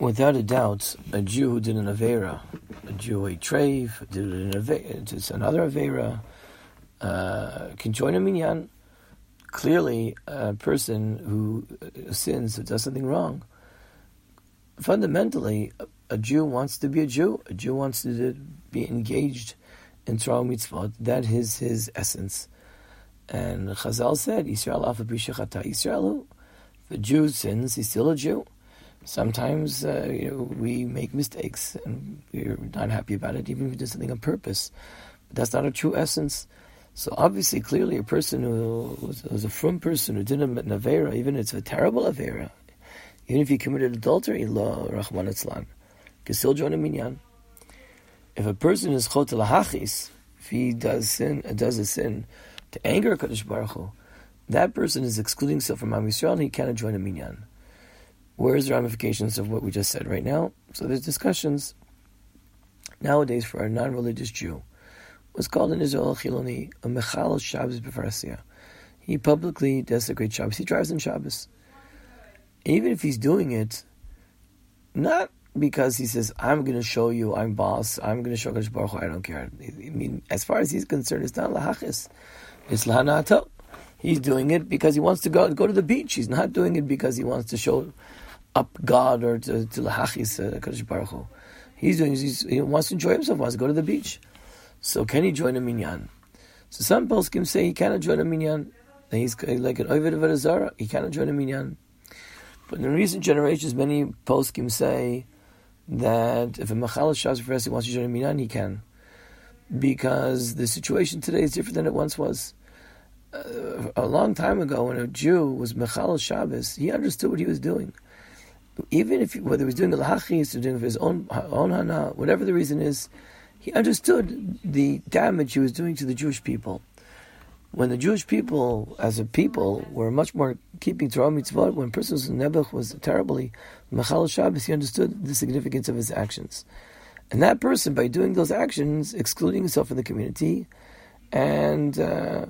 Without a doubt, a Jew who did an Avera, a Jew a Trave, did an Avera, did another Avera, uh, can join a Minyan. Clearly, a person who sins, who does something wrong, fundamentally, a Jew wants to be a Jew. A Jew wants to be engaged in Torah mitzvot. That is his essence. And Chazal said, Israel afa b'shechata Israel. If a Jew sins, he's still a Jew. Sometimes uh, you know, we make mistakes and we're not happy about it, even if we did something on purpose. But that's not a true essence. So obviously, clearly, a person who was, was a frum person who did an avera, even if it's a terrible avera, even if he committed adultery, law Rahman Itzlan, can still join a minyan. If a person is chot lahachis, if he does sin, uh, does a sin to anger Kadosh Baruch Hu, that person is excluding himself from Am Yisrael and he cannot join a minyan. Where's the ramifications of what we just said right now? So there's discussions nowadays for a non-religious Jew. What's called in Israel Chiloni a Mechal Shabbos B'Farsia. He publicly desecrates Shabbos. He drives in Shabbos even if he's doing it, not because he says, I'm going to show you, I'm boss, I'm going to show Kadosh Baruch Hu, I don't care. I mean, as far as he's concerned, it's not lahachis, it's lahanato. He's doing it because he wants to go go to the beach. He's not doing it because he wants to show up God or to, to lahachis uh, Kadosh Baruch Hu. He's doing he's, he wants to enjoy himself, wants to go to the beach. So can he join a minyan? So some poskim say he cannot join a minyan. He's like an Ovid of Zara. He cannot join a minyan. But in recent generations, many poskim say that if a Machal Shas Farsi wants to join a minyan, he can. Because the situation today is different than it once was. Uh, a long time ago, when a Jew was Mechal Shabbos, he understood what he was doing. Even if whether he was doing the lahachis or doing for his own own hana, whatever the reason is, he understood the damage he was doing to the Jewish people when the Jewish people, as a people, were much more keeping Torah mitzvot, when a person was Nebuch was terribly Machal Shabbos, he understood the significance of his actions. And that person, by doing those actions, excluding himself from the community, and uh,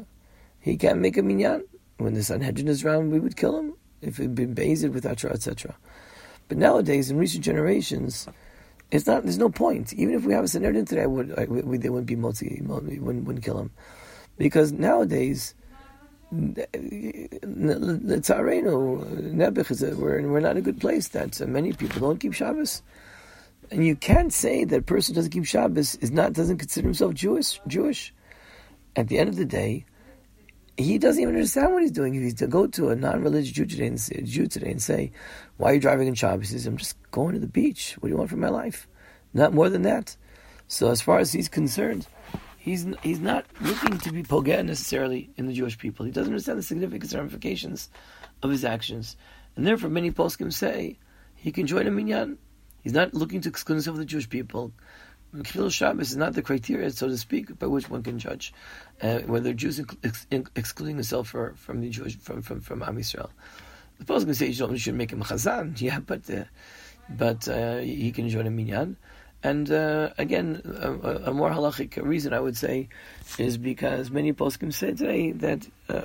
he can't make a minyan. When the Sanhedrin is around, we would kill him if he'd been bathed with Torah, etc. But nowadays, in recent generations, it's not. There's no point. Even if we have a Sanhedrin today, would, I, we, they wouldn't be motzi, wouldn't, wouldn't kill him. Because nowadays, Letzarenu, Nebuch is we're, we're not in a good place. That uh, many people don't keep Shabbos, and you can't say that a person doesn't keep Shabbos is not doesn't consider himself Jewish. Jewish. At the end of the day, he doesn't even understand what he's doing. If he's to go to a non-religious Jew today and say, Jew today and say, "Why are you driving in Shabbos?" He says, "I'm just going to the beach. What do you want from my life?" Not more than that. So as far as he's concerned he's he's not looking to be pogeh necessarily in the Jewish people. He doesn't understand the significance ramifications of his actions, and therefore many poskim say he can join a minyan. He's not looking to exclude himself from the Jewish people. Chilul Shabbos is not the criteria, so to speak, by which one can judge uh, whether Jews ex- excluding themselves for, from the Jewish from from from Am Yisrael. The poskim say you should make him chazan, yeah, but uh, but uh, he can join a minyan. And uh, again, a, a, more halachic reason I would say is because many poskim say today that uh,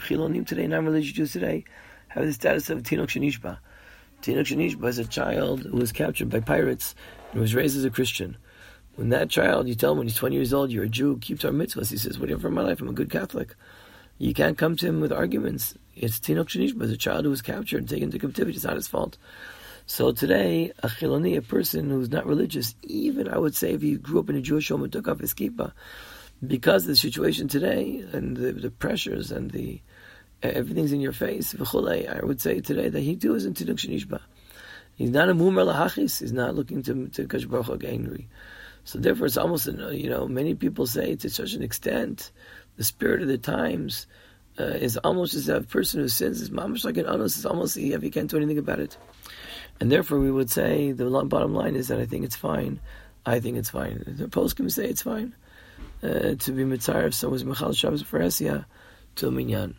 chilonim today, non-religious Jews today, have the status of tinok shenishba. Tinok shenishba is a child who was captured by pirates and was raised as a Christian. When that child, you tell him when he's 20 years old, you're a Jew, keep our mitzvahs. He says, what do you have for my life? I'm a good Catholic. You can't come to him with arguments. It's tinok shenishba. It's a child who was captured and taken to captivity. It's not his fault. So today, a chiloni, a person who's not religious, even I would say if he grew up in a Jewish home and took off his kippah, because of the situation today and the, the pressures and the everything's in your face, I would say today that he too is in Tinok Shenishba. He's not a mumar lahachis. He's not looking to to Kadosh Baruch angry. So therefore, it's almost you know many people say to such an extent, the spirit of the times uh, is almost as a person who sins is almost like an honest. It's almost if he can't do anything about it. And therefore, we would say the bottom line is that I think it's fine. I think it's fine. The poskim say it's fine uh, to be mitzvah if someone's mechal Shabbos for Esia to minyan.